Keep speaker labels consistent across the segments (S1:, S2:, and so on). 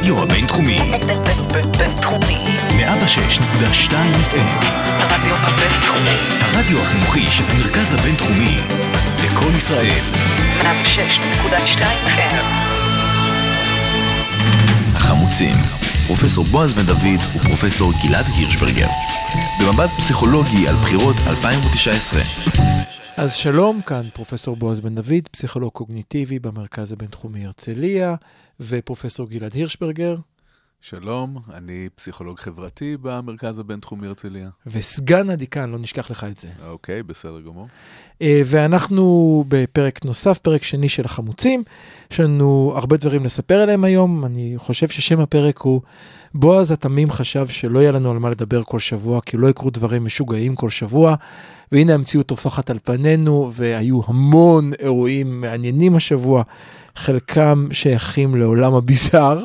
S1: הרדיו הבינתחומי.
S2: בינתחומי.
S1: 106.2 FM.
S2: הרדיו הבינתחומי.
S1: הרדיו החינוכי של המרכז הבינתחומי. לקום ישראל.
S2: 106.2 FM.
S1: החמוצים. פרופסור בועז בן דוד ופרופסור גלעד הירשברגר. במבט פסיכולוגי על בחירות 2019.
S3: אז שלום, כאן פרופסור בועז בן דוד, פסיכולוג קוגניטיבי במרכז הבינתחומי הרצליה, ופרופסור גלעד הירשברגר,
S4: שלום, אני פסיכולוג חברתי במרכז הבינתחומי הרצליה.
S3: וסגן הדיקן, לא נשכח לך את זה.
S4: אוקיי, בסדר גמור.
S3: אה, ואנחנו בפרק נוסף, פרק שני של החמוצים. יש לנו הרבה דברים לספר עליהם היום. אני חושב ששם הפרק הוא בועז התמים חשב שלא יהיה לנו על מה לדבר כל שבוע, כי לא יקרו דברים משוגעים כל שבוע. והנה המציאות טופחת על פנינו, והיו המון אירועים מעניינים השבוע, חלקם שייכים לעולם הביזאר,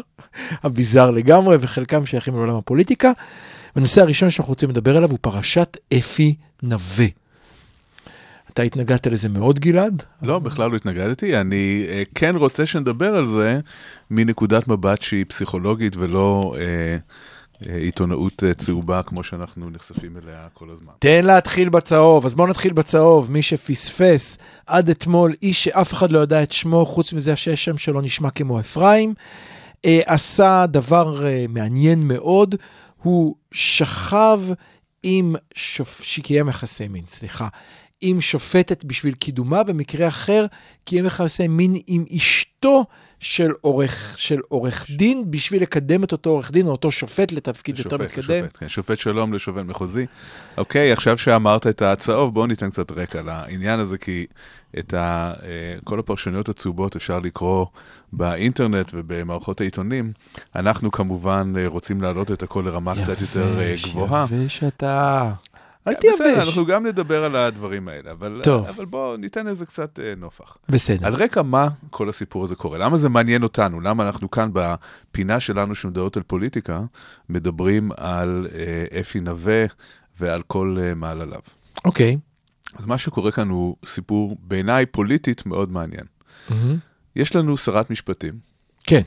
S3: הביזאר לגמרי, וחלקם שייכים לעולם הפוליטיקה. הנושא הראשון שאנחנו רוצים לדבר עליו הוא פרשת אפי נווה. אתה התנגדת לזה מאוד, גלעד?
S4: לא, בכלל לא התנגדתי. אני אה, כן רוצה שנדבר על זה מנקודת מבט שהיא פסיכולוגית ולא אה, אה, עיתונאות אה, צהובה כמו שאנחנו נחשפים אליה כל הזמן.
S3: תן להתחיל בצהוב, אז בואו נתחיל בצהוב. מי שפספס עד אתמול, איש שאף אחד לא יודע את שמו, חוץ מזה שהשם שלו נשמע כמו אפרים, עשה דבר אה, מעניין מאוד, הוא שכב עם, שופ... שקיים יחסי מין, סליחה, עם שופטת בשביל קידומה, במקרה אחר קיים יחסי מין עם אשתו של עורך, של עורך דין, בשביל לקדם את אותו עורך דין או אותו שופט לתפקיד יותר
S4: שופט,
S3: מתקדם.
S4: לשופט, כן, שופט שלום לשופט מחוזי. אוקיי, עכשיו שאמרת את הצהוב, בואו ניתן קצת רקע לעניין הזה, כי את ה, אה, כל הפרשנויות הצהובות אפשר לקרוא באינטרנט ובמערכות העיתונים. אנחנו כמובן אה, רוצים להעלות את הכל לרמה קצת יותר אה,
S3: יבש,
S4: גבוהה.
S3: יבש אתה. אל
S4: כן, בסדר,
S3: תייבש.
S4: אנחנו גם נדבר על הדברים האלה, אבל,
S3: טוב.
S4: אבל בואו ניתן לזה קצת אה, נופח.
S3: בסדר.
S4: על רקע מה כל הסיפור הזה קורה? למה זה מעניין אותנו? למה אנחנו כאן בפינה שלנו שמדברות על פוליטיקה, מדברים על אה, אפי נווה ועל כל אה, מעלליו?
S3: אוקיי.
S4: אז מה שקורה כאן הוא סיפור בעיניי פוליטית מאוד מעניין.
S3: מהמם.
S4: יש לנו שרת משפטים,
S3: כן,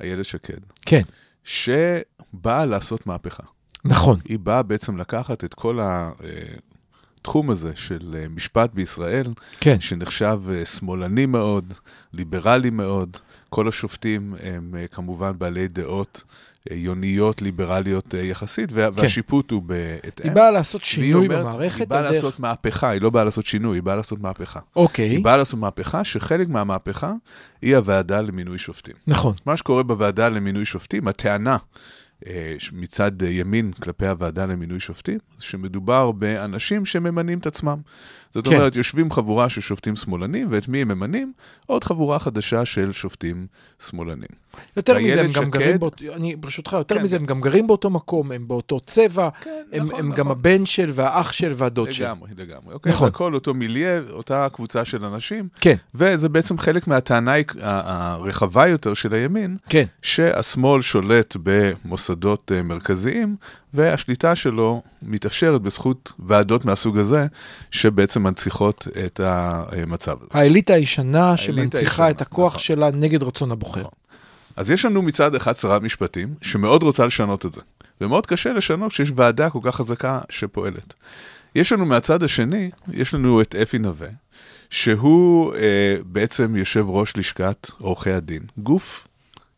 S4: איילת שקד,
S3: כן,
S4: שבאה לעשות מהפכה.
S3: נכון.
S4: היא באה בעצם לקחת את כל התחום הזה של אה, משפט בישראל,
S3: כן,
S4: שנחשב אה, שמאלני מאוד, ליברלי מאוד. כל השופטים הם אה, כמובן בעלי דעות יוניות, ליברליות יחסית, וה- והשיפוט הוא בהתאם.
S3: היא באה לעשות שינוי
S4: אומרת,
S3: במערכת.
S4: היא באה
S3: על דרך-
S4: לעשות מהפכה, היא לא באה לעשות שינוי, היא באה לעשות מהפכה.
S3: אוקיי,
S4: היא באה לעשות מהפכה, שחלק מהמהפכה היא הוועדה למינוי שופטים.
S3: נכון.
S4: מה שקורה בוועדה למינוי שופטים, הטענה מצד אה, ימין כלפי הוועדה למינוי שופטים, זה שמדובר באנשים שממנים את עצמם. זאת
S3: כן.
S4: אומרת, יושבים חבורה של שופטים שמאלנים, ואת מי הם ממנים? עוד חבורה חדשה של שופטים שמאלנים.
S3: יותר מזה, הם
S4: ואיילת
S3: גם
S4: שקד-
S3: גרים באותו, אני ברשותך, יותר
S4: כן,
S3: מזה, הם גם גרים באותו מקום, הם באותו צבע,
S4: כן,
S3: הם
S4: נכון,
S3: הם
S4: נכון.
S3: גם הבן של והאח של והדוד של.
S4: לגמרי, לגמרי. אוקיי,
S3: נכון.
S4: נכון. הכל אותו מיליה, אותה קבוצה של אנשים,
S3: כן,
S4: וזה בעצם חלק מהטענה הרחבה יותר של הימין,
S3: כן,
S4: שהשמאל שולט במוסדות אה, מרכזיים, והשליטה שלו מתאפשרת בזכות ועדות מהסוג הזה, שבעצם מנציחות את המצב הזה.
S3: האליטה הישנה שמנציחה את הכוח
S4: נכון.
S3: שלה נגד רצון הבוחר.
S4: נכון. אז יש לנו מצד אחד שרת משפטים, שמאוד רוצה לשנות את זה, ומאוד קשה לשנות כשיש ועדה כל כך חזקה שפועלת. יש לנו מהצד השני, יש לנו את אפי נווה, שהוא אה, בעצם יושב ראש לשכת עורכי הדין, גוף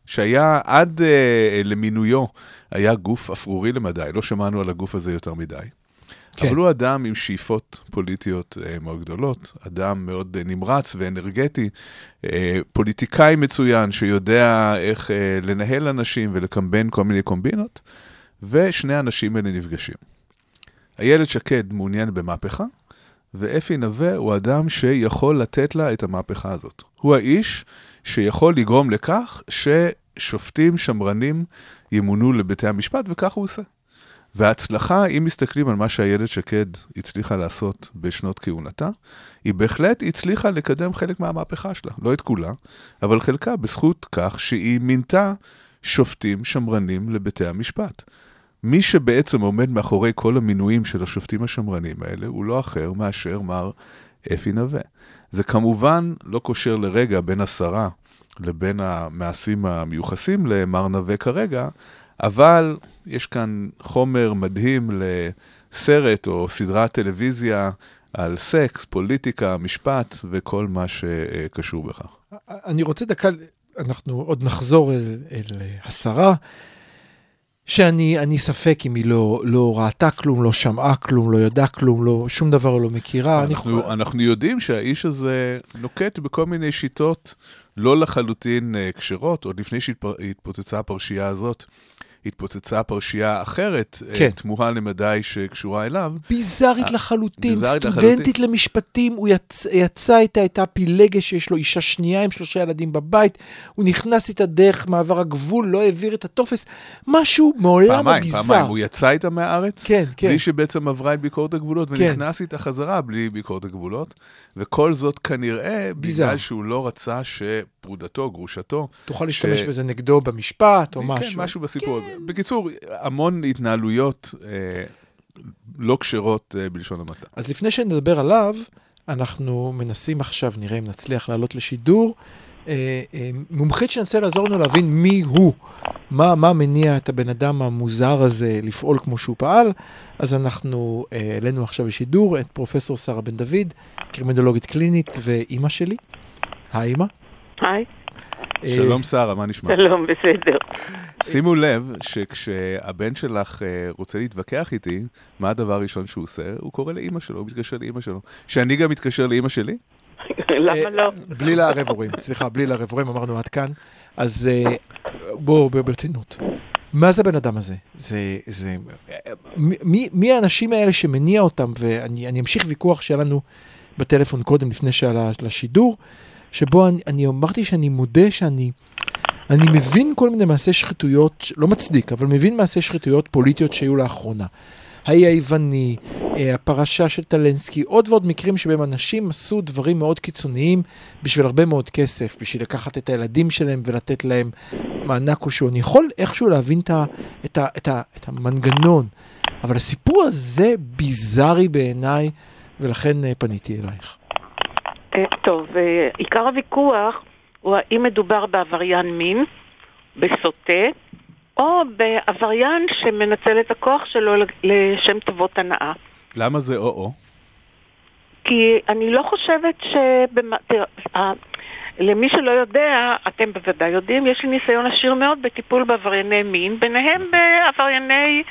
S4: שהיה עד אה, למינויו, היה גוף אפרורי למדי, לא שמענו על הגוף הזה יותר מדי. כן. אבל הוא אדם עם שאיפות פוליטיות אה, מאוד גדולות, אדם מאוד אה, נמרץ ואנרגטי, אה, פוליטיקאי מצוין שיודע איך אה, לנהל אנשים ולקמבן כל מיני קומבינות, ושני האנשים האלה נפגשים. איילת שקד מעוניין במהפכה, ואפי נווה הוא אדם שיכול לתת לה את המהפכה הזאת. הוא האיש שיכול לגרום לכך ששופטים שמרנים ימונו לבתי המשפט, וכך הוא עושה. וההצלחה, אם מסתכלים על מה שאיילת שקד הצליחה לעשות בשנות כהונתה, היא בהחלט הצליחה לקדם חלק מהמהפכה שלה. לא את כולה, אבל חלקה בזכות כך שהיא מינתה שופטים שמרנים לבתי המשפט. מי שבעצם עומד מאחורי כל המינויים של השופטים השמרנים האלה, הוא לא אחר מאשר מר אפי נווה. זה כמובן לא קושר לרגע בין השרה לבין המעשים המיוחסים למר נווה כרגע, אבל יש כאן חומר מדהים לסרט או סדרת טלוויזיה על סקס, פוליטיקה, משפט וכל מה שקשור בכך.
S3: אני רוצה דקה, אנחנו עוד נחזור אל, אל השרה, שאני אני ספק אם היא לא, לא ראתה כלום, לא שמעה כלום, לא ידעה כלום, לא, שום דבר לא מכירה.
S4: אנחנו, אני... אנחנו יודעים שהאיש הזה נוקט בכל מיני שיטות לא לחלוטין uh, כשרות, עוד לפני שהתפוצצה הפרשייה הזאת. התפוצצה פרשייה אחרת, אה, כן. תמוהה למדי שקשורה אליו.
S3: ביזארית לחלוטין, ביזארית סטודנטית לחלוטין. למשפטים, הוא יצ... יצא איתה, הייתה פילגש שיש לו אישה שנייה עם שלושה ילדים בבית, הוא נכנס איתה דרך מעבר הגבול, לא העביר את הטופס, משהו מעולם
S4: פעמיים,
S3: הביזאר.
S4: פעמיים, פעמיים, הוא יצא איתה מהארץ,
S3: כן, כן.
S4: בלי שבעצם עברה את ביקורת הגבולות, כן. ונכנס איתה חזרה בלי ביקורת הגבולות, וכל זאת כנראה ביזר. בגלל שהוא לא רצה שפרודתו, גרושתו...
S3: תוכל להשתמש ש... בזה נגדו במשפט או
S4: כן,
S3: משהו.
S4: כן, משהו בסיפור כן. הזה. בקיצור, המון התנהלויות אה, לא כשרות אה, בלשון המעטה.
S3: אז לפני שנדבר עליו, אנחנו מנסים עכשיו, נראה אם נצליח לעלות לשידור, אה, אה, מומחית שננסה לעזור לנו להבין מי הוא, מה, מה מניע את הבן אדם המוזר הזה לפעול כמו שהוא פעל, אז אנחנו אה, העלינו אה, עכשיו לשידור את פרופסור שרה בן דוד, קרימינולוגית קלינית ואימא שלי. היי אימא.
S5: היי.
S4: שלום שרה, מה נשמע?
S5: שלום, בסדר.
S4: שימו לב שכשהבן שלך רוצה להתווכח איתי, מה הדבר הראשון שהוא עושה? הוא קורא לאימא שלו, הוא מתקשר לאימא שלו. שאני גם מתקשר לאימא שלי?
S5: למה לא?
S3: בלי לערב הורים, סליחה, בלי לערב הורים, אמרנו עד כאן. אז בואו, ברצינות. מה זה הבן אדם הזה? זה, זה, מי, מי האנשים האלה שמניע אותם, ואני אמשיך ויכוח שהיה לנו בטלפון קודם, לפני שעלה לשידור, שבו אני, אני אמרתי שאני מודה שאני אני מבין כל מיני מעשי שחיתויות, לא מצדיק, אבל מבין מעשי שחיתויות פוליטיות שהיו לאחרונה. האי היווני, אה, הפרשה של טלנסקי, עוד ועוד מקרים שבהם אנשים עשו דברים מאוד קיצוניים בשביל הרבה מאוד כסף, בשביל לקחת את הילדים שלהם ולתת להם מענק או שהוא. אני יכול איכשהו להבין את, ה, את, ה, את, ה, את המנגנון, אבל הסיפור הזה ביזארי בעיניי, ולכן אה, פניתי אלייך.
S5: אה, טוב, עיקר הוויכוח הוא האם מדובר בעבריין מין, בסוטה, או בעבריין שמנצל את הכוח שלו לשם טובות הנאה.
S4: למה זה או-או?
S5: כי אני לא חושבת ש... למי שלא יודע, אתם בוודאי יודעים, יש לי ניסיון עשיר מאוד בטיפול בעברייני מין, ביניהם נכון. בעברייני,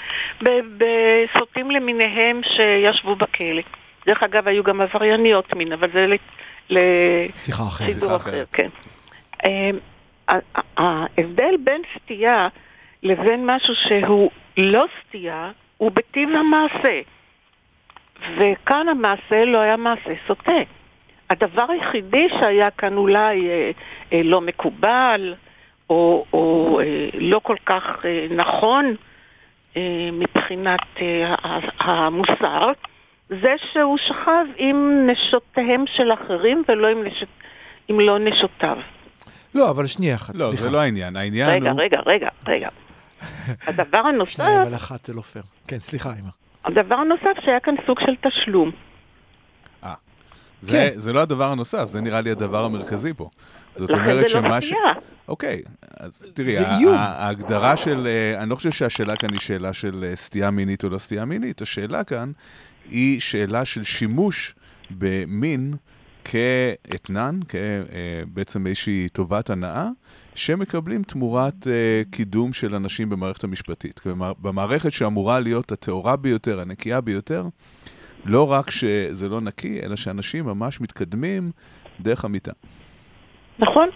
S5: בסוטים למיניהם שישבו בכלא. דרך אגב, היו גם עברייניות מין, אבל זה ל...
S3: שיחה אחרת.
S5: שיחה אחרת, כן. אמ, ההבדל בין סטייה לבין משהו שהוא לא סטייה, הוא בטיב המעשה. וכאן המעשה לא היה מעשה סוטה. הדבר היחידי שהיה כאן אולי אה, אה, לא מקובל, או, או אה, לא כל כך אה, נכון אה, מבחינת אה, המוסר, זה שהוא שכב עם נשותיהם של אחרים ולא עם, נש... עם לא נשותיו.
S3: לא, אבל שנייה אחת,
S4: לא,
S3: סליחה.
S4: זה לא העניין, העניין
S5: רגע,
S4: הוא...
S5: רגע, רגע, רגע. הדבר הנוסף...
S3: שניים על אחת זה לא פייר. כן, סליחה, אמא.
S5: הדבר הנוסף שהיה כאן סוג של תשלום.
S4: אה, זה, כן. זה לא הדבר הנוסף, זה נראה לי הדבר המרכזי פה. זאת
S5: לכן
S4: אומרת
S5: זה לא
S4: שמה
S5: מפתיע.
S4: אוקיי, אז תראי,
S3: זה
S4: ה-
S3: איום.
S4: ה- ההגדרה של, אה, אני לא חושב שהשאלה כאן היא שאלה של אה, סטייה מינית או לא סטייה מינית, השאלה כאן היא שאלה של שימוש במין כאתנן, כבעצם איזושהי טובת הנאה, שמקבלים תמורת אה, קידום של אנשים במערכת המשפטית. במערכת שאמורה להיות הטהורה ביותר, הנקייה ביותר, לא רק שזה לא נקי, אלא שאנשים ממש מתקדמים דרך המיטה.
S5: נכון.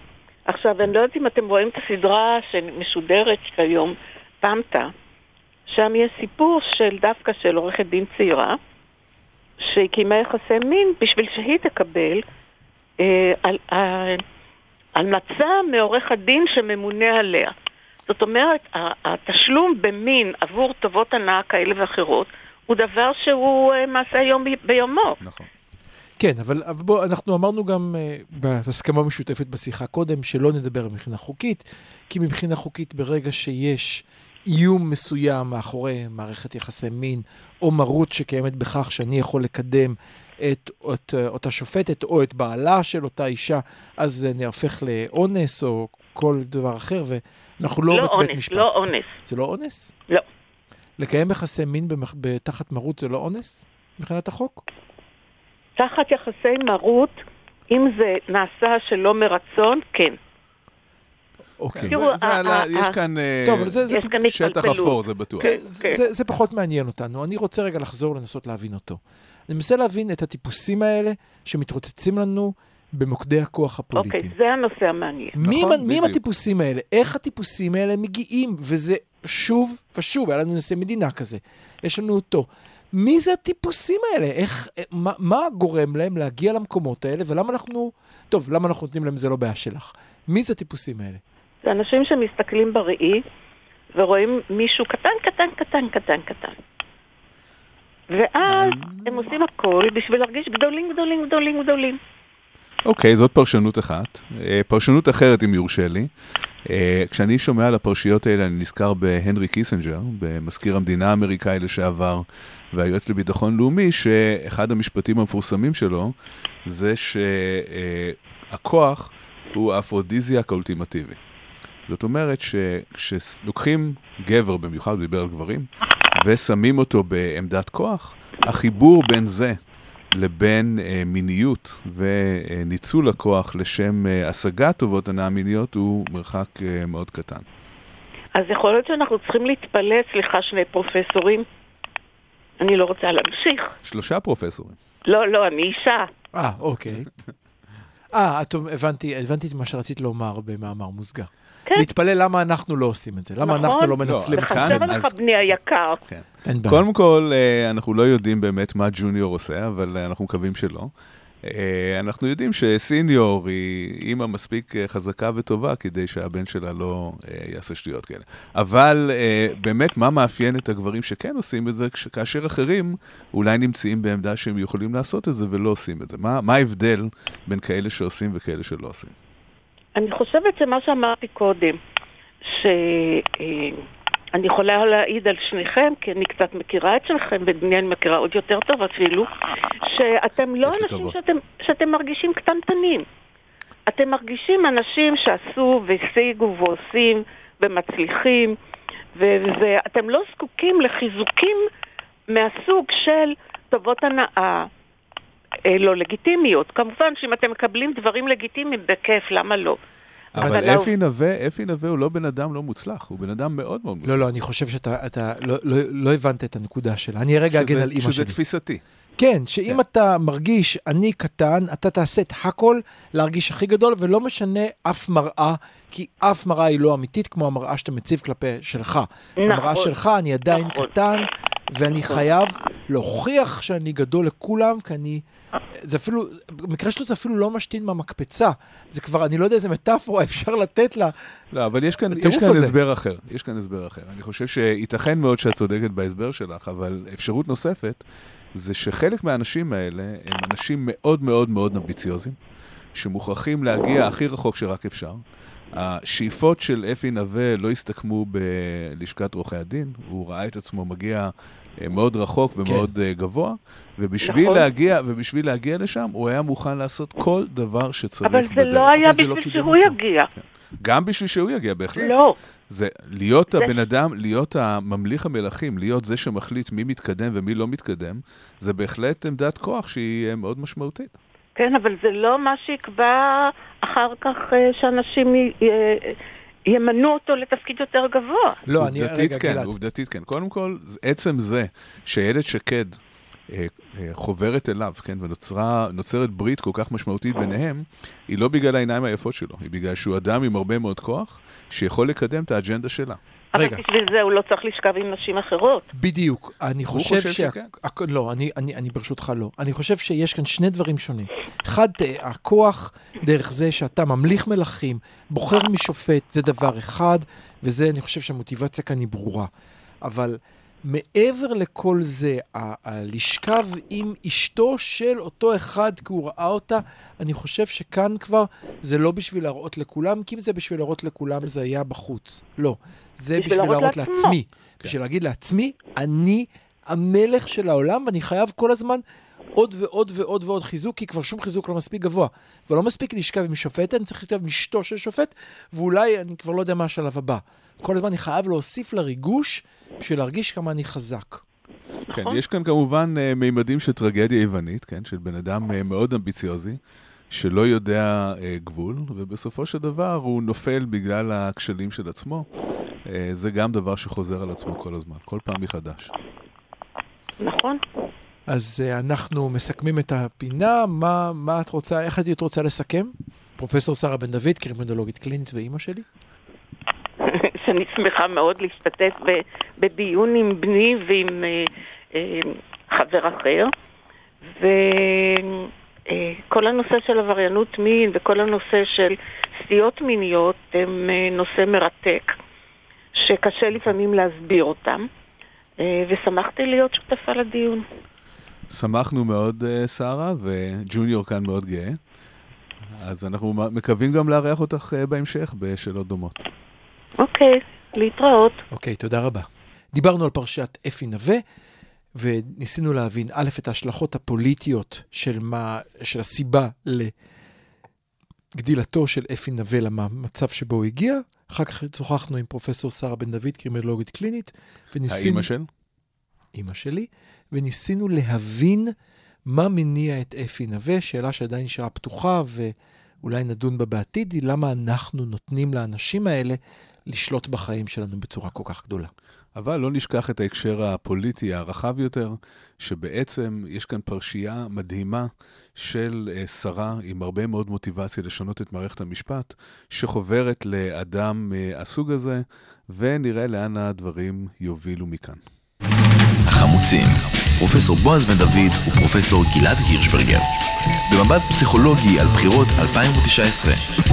S5: עכשיו, אני לא יודעת אם אתם רואים את הסדרה שמשודרת כיום, פמטה, שם יש סיפור של דווקא של עורכת דין צעירה, שהקימה יחסי מין בשביל שהיא תקבל אה, על, על, המלצה מעורך הדין שממונה עליה. זאת אומרת, התשלום במין עבור טובות הנאה כאלה ואחרות הוא דבר שהוא אה, מעשה יום ביומו.
S4: נכון.
S3: כן, אבל, אבל בוא, אנחנו אמרנו גם uh, בהסכמה משותפת בשיחה קודם, שלא נדבר מבחינה חוקית, כי מבחינה חוקית, ברגע שיש איום מסוים מאחורי מערכת יחסי מין, או מרות שקיימת בכך שאני יכול לקדם את, את אותה שופטת או את בעלה של אותה אישה, אז זה נהפך לאונס או כל דבר אחר, ואנחנו לא,
S5: לא
S3: בית
S5: אונס,
S3: משפט.
S5: לא אונס.
S3: זה לא אונס?
S5: לא.
S3: לקיים יחסי מין במח... תחת מרות זה לא אונס? מבחינת החוק?
S5: תחת יחסי מרות, אם זה נעשה שלא מרצון, כן.
S3: אוקיי.
S5: תראו,
S4: יש כאן אה, שטח. אפור, זה בטוח.
S3: זה,
S5: כן.
S3: זה, זה פחות מעניין אותנו. אני רוצה רגע לחזור לנסות להבין אותו. אני מנסה להבין את הטיפוסים האלה שמתרוצצים לנו במוקדי הכוח הפוליטיים.
S5: אוקיי, זה הנושא המעניין.
S3: מי,
S4: נכון,
S3: הם- מי הם. הטיפוסים האלה? איך הטיפוסים האלה מגיעים? וזה שוב ושוב, היה לנו נשיא מדינה כזה, יש לנו אותו. מי זה הטיפוסים האלה? איך, מה, מה גורם להם להגיע למקומות האלה, ולמה אנחנו... טוב, למה אנחנו נותנים להם זה לא בעיה שלך. מי זה הטיפוסים האלה?
S5: זה אנשים שמסתכלים בראי ורואים מישהו קטן, קטן, קטן, קטן, קטן. ואז הם עושים הכל בשביל להרגיש גדולים, גדולים, גדולים, גדולים.
S4: אוקיי, זאת פרשנות אחת. אה, פרשנות אחרת, אם יורשה לי. אה, כשאני שומע על הפרשיות האלה, אני נזכר בהנרי קיסינג'ר, במזכיר המדינה האמריקאי לשעבר, והיועץ לביטחון לאומי, שאחד המשפטים המפורסמים שלו, זה שהכוח הוא האפרודיזיאק האולטימטיבי. זאת אומרת שכשלוקחים גבר, במיוחד הוא דיבר על גברים, ושמים אותו בעמדת כוח, החיבור בין זה לבין אה, מיניות וניצול הכוח לשם אה, השגת טובות הנאה מיניות הוא מרחק אה, מאוד קטן.
S5: אז יכול להיות שאנחנו צריכים להתפלא, סליחה, שני פרופסורים. אני לא רוצה להמשיך.
S4: שלושה פרופסורים.
S5: לא, לא, אני אישה.
S3: אה, אוקיי. אה, הבנתי, הבנתי את מה שרצית לומר במאמר מוסגר.
S5: כן.
S3: להתפלא למה אנחנו לא עושים את זה, למה
S5: נכון.
S3: אנחנו לא
S4: לא,
S3: מנצלים את
S5: וחסר
S3: זה.
S5: לך,
S4: אז-
S5: בני היקר.
S4: כן.
S3: אין בעיה.
S4: קודם כל, אה, אנחנו לא יודעים באמת מה ג'וניור עושה, אבל אה, אנחנו מקווים שלא. אה, אנחנו יודעים שסיניור היא אימא מספיק אה, חזקה וטובה כדי שהבן שלה לא אה, יעשה שטויות כאלה. אבל באמת, מה מאפיין את הגברים שכן עושים את זה, כאשר אחרים אולי נמצאים בעמדה שהם יכולים לעשות את זה ולא עושים את זה? מה, מה ההבדל בין כאלה שעושים וכאלה שלא עושים?
S5: אני חושבת שמה שאמרתי קודם, שאני יכולה להעיד על שניכם, כי אני קצת מכירה את שניכם, ואת בני אני מכירה עוד יותר טוב אפילו, שאתם לא אנשים. שאתם, שאתם מרגישים קטנטנים. אתם מרגישים אנשים שעשו והשיגו ועושים ומצליחים, ואתם לא זקוקים לחיזוקים מהסוג של טובות הנאה. אה, לא לגיטימיות. כמובן שאם אתם מקבלים דברים לגיטימיים, בכיף, למה לא?
S4: אבל אפי נווה, אפי נווה הוא לא בן אדם לא מוצלח, הוא בן אדם מאוד מאוד מוצלח.
S3: לא, לא, אני חושב שאתה אתה לא, לא, לא הבנת את הנקודה שלה. אני רגע אגן
S4: שזה-
S3: על אימא
S4: שזה
S3: שלי.
S4: תפיסתי.
S3: כן, שאם
S4: כן.
S3: אתה מרגיש אני קטן, אתה תעשה את הכל להרגיש הכי גדול, ולא משנה אף מראה, כי אף מראה היא לא אמיתית כמו המראה שאתה מציב כלפי שלך.
S5: נכון.
S3: המראה שלך, אני עדיין
S5: נכון.
S3: קטן, ואני חייב להוכיח שאני גדול לכולם, כי אני... זה אפילו, במקרה שלו זה אפילו לא משתין מהמקפצה. זה כבר, אני לא יודע איזה מטאפורה אפשר לתת לה.
S4: לא, אבל יש כאן, יש כאן
S3: הזה.
S4: הסבר אחר. יש כאן הסבר אחר. אני חושב שייתכן מאוד שאת צודקת בהסבר שלך, אבל אפשרות נוספת זה שחלק מהאנשים האלה הם אנשים מאוד מאוד מאוד אמביציוזיים, שמוכרחים להגיע הכי רחוק שרק אפשר. השאיפות של אפי נווה לא הסתכמו בלשכת עורכי הדין, הוא ראה את עצמו מגיע אה, מאוד רחוק ומאוד אה, גבוה, ובשביל,
S5: נכון.
S4: להגיע, ובשביל להגיע לשם הוא היה מוכן לעשות כל דבר שצריך
S5: אבל
S4: בדרך.
S5: זה לא היה
S3: אבל זה לא
S5: בשביל
S3: קידם
S5: שהוא
S3: אותו.
S5: יגיע.
S4: גם בשביל שהוא יגיע, בהחלט.
S5: לא.
S4: זה להיות
S5: זה-
S4: הבן אדם, להיות הממליך המלכים, להיות זה שמחליט מי מתקדם ומי לא מתקדם, זה בהחלט עמדת כוח שהיא אה, מאוד משמעותית.
S5: כן, אבל זה לא מה שיקבע אחר כך אה, שאנשים י- ימנו אותו לתפקיד יותר גבוה.
S3: לא, אני...
S4: עובדתית כן,
S3: גלעד.
S4: עובדתית כן. קודם כל, זה- עצם זה שאיילת שקד אה, אה, חוברת אליו, כן, ונוצרת ברית כל כך משמעותית ביניהם, היא לא בגלל העיניים היפות שלו, היא בגלל שהוא אדם עם הרבה מאוד כוח, שיכול לקדם את האג'נדה שלה.
S5: אבל
S3: רגע.
S5: בשביל זה הוא לא צריך לשכב עם נשים אחרות.
S3: בדיוק. אני חושב
S4: חושב
S3: שה-
S4: שכן.
S3: לא, אני, אני, אני ברשותך לא. אני חושב שיש כאן שני דברים שונים. אחד, אה, הכוח דרך זה שאתה ממליך מלכים, בוחר משופט, זה דבר אחד, וזה, אני חושב שהמוטיבציה כאן היא ברורה. אבל מעבר לכל זה, ה- ה- לשכב עם אשתו של אותו אחד כי הוא ראה אותה, אני חושב שכאן כבר זה לא בשביל להראות לכולם, כי אם זה בשביל להראות לכולם זה היה בחוץ. לא, זה
S5: בשביל
S3: בשביל
S5: להראות לעצמו.
S3: לעצמי. בשביל להגיד לעצמי, אני המלך של העולם ואני חייב כל הזמן עוד ועוד ועוד ועוד חיזוק, כי כבר שום חיזוק לא מספיק גבוה. ולא מספיק לשכב עם שופט, אני צריך לשכב עם אשתו של שופט, ואולי אני כבר לא יודע מה השלב הבא. כל הזמן אני חייב להוסיף לריגוש בשביל להרגיש כמה אני חזק.
S4: כן. יש כאן כמובן אה, מימדים של טרגדיה יוונית, כן, של בן אדם אה, מאוד אמביציוזי, שלא יודע אה, גבול, ובסופו של דבר הוא נופל בגלל הכשלים של עצמו. זה גם דבר שחוזר על עצמו כל הזמן, כל פעם מחדש.
S5: נכון.
S3: אז uh, אנחנו מסכמים את הפינה, מה, מה את רוצה, איך היית רוצה לסכם? פרופסור שרה בן דוד, קרימינולוגית קלינית ואימא שלי.
S5: שאני שמחה מאוד להשתתף בדיון עם בני ועם אה, אה, חבר אחר. וכל הנושא של עבריינות מין וכל הנושא של סטיות מיניות הם אה, נושא מרתק, שקשה לפעמים להסביר אותם, אה, ושמחתי להיות שותפה לדיון.
S4: שמחנו מאוד, אה, שרה, וג'וניור כאן מאוד גאה. אז אנחנו מקווים גם לארח אותך אה, בהמשך בשאלות דומות.
S5: אוקיי, להתראות.
S3: אוקיי, תודה רבה. דיברנו על פרשת אפי נווה, וניסינו להבין, א', את ההשלכות הפוליטיות של, מה, של הסיבה לגדילתו של אפי נווה למצב שבו הוא הגיע. אחר כך שוחחנו עם פרופסור שרה בן דוד, קרימינולוגית קלינית, וניסינו...
S4: האימא של?
S3: אימא שלי, וניסינו להבין מה מניע את אפי נווה, שאלה שעדיין נשארה פתוחה ואולי נדון בה בעתיד, היא למה אנחנו נותנים לאנשים האלה לשלוט בחיים שלנו בצורה כל כך גדולה.
S4: אבל לא נשכח את ההקשר הפוליטי הרחב יותר, שבעצם יש כאן פרשייה מדהימה של אה, שרה עם הרבה מאוד מוטיבציה לשנות את מערכת המשפט, שחוברת לאדם אה, הסוג הזה, ונראה לאן הדברים יובילו מכאן.
S1: החמוצים, פרופסור בועז בן דוד ופרופסור גלעד הירשברגר. במבט פסיכולוגי על בחירות 2019.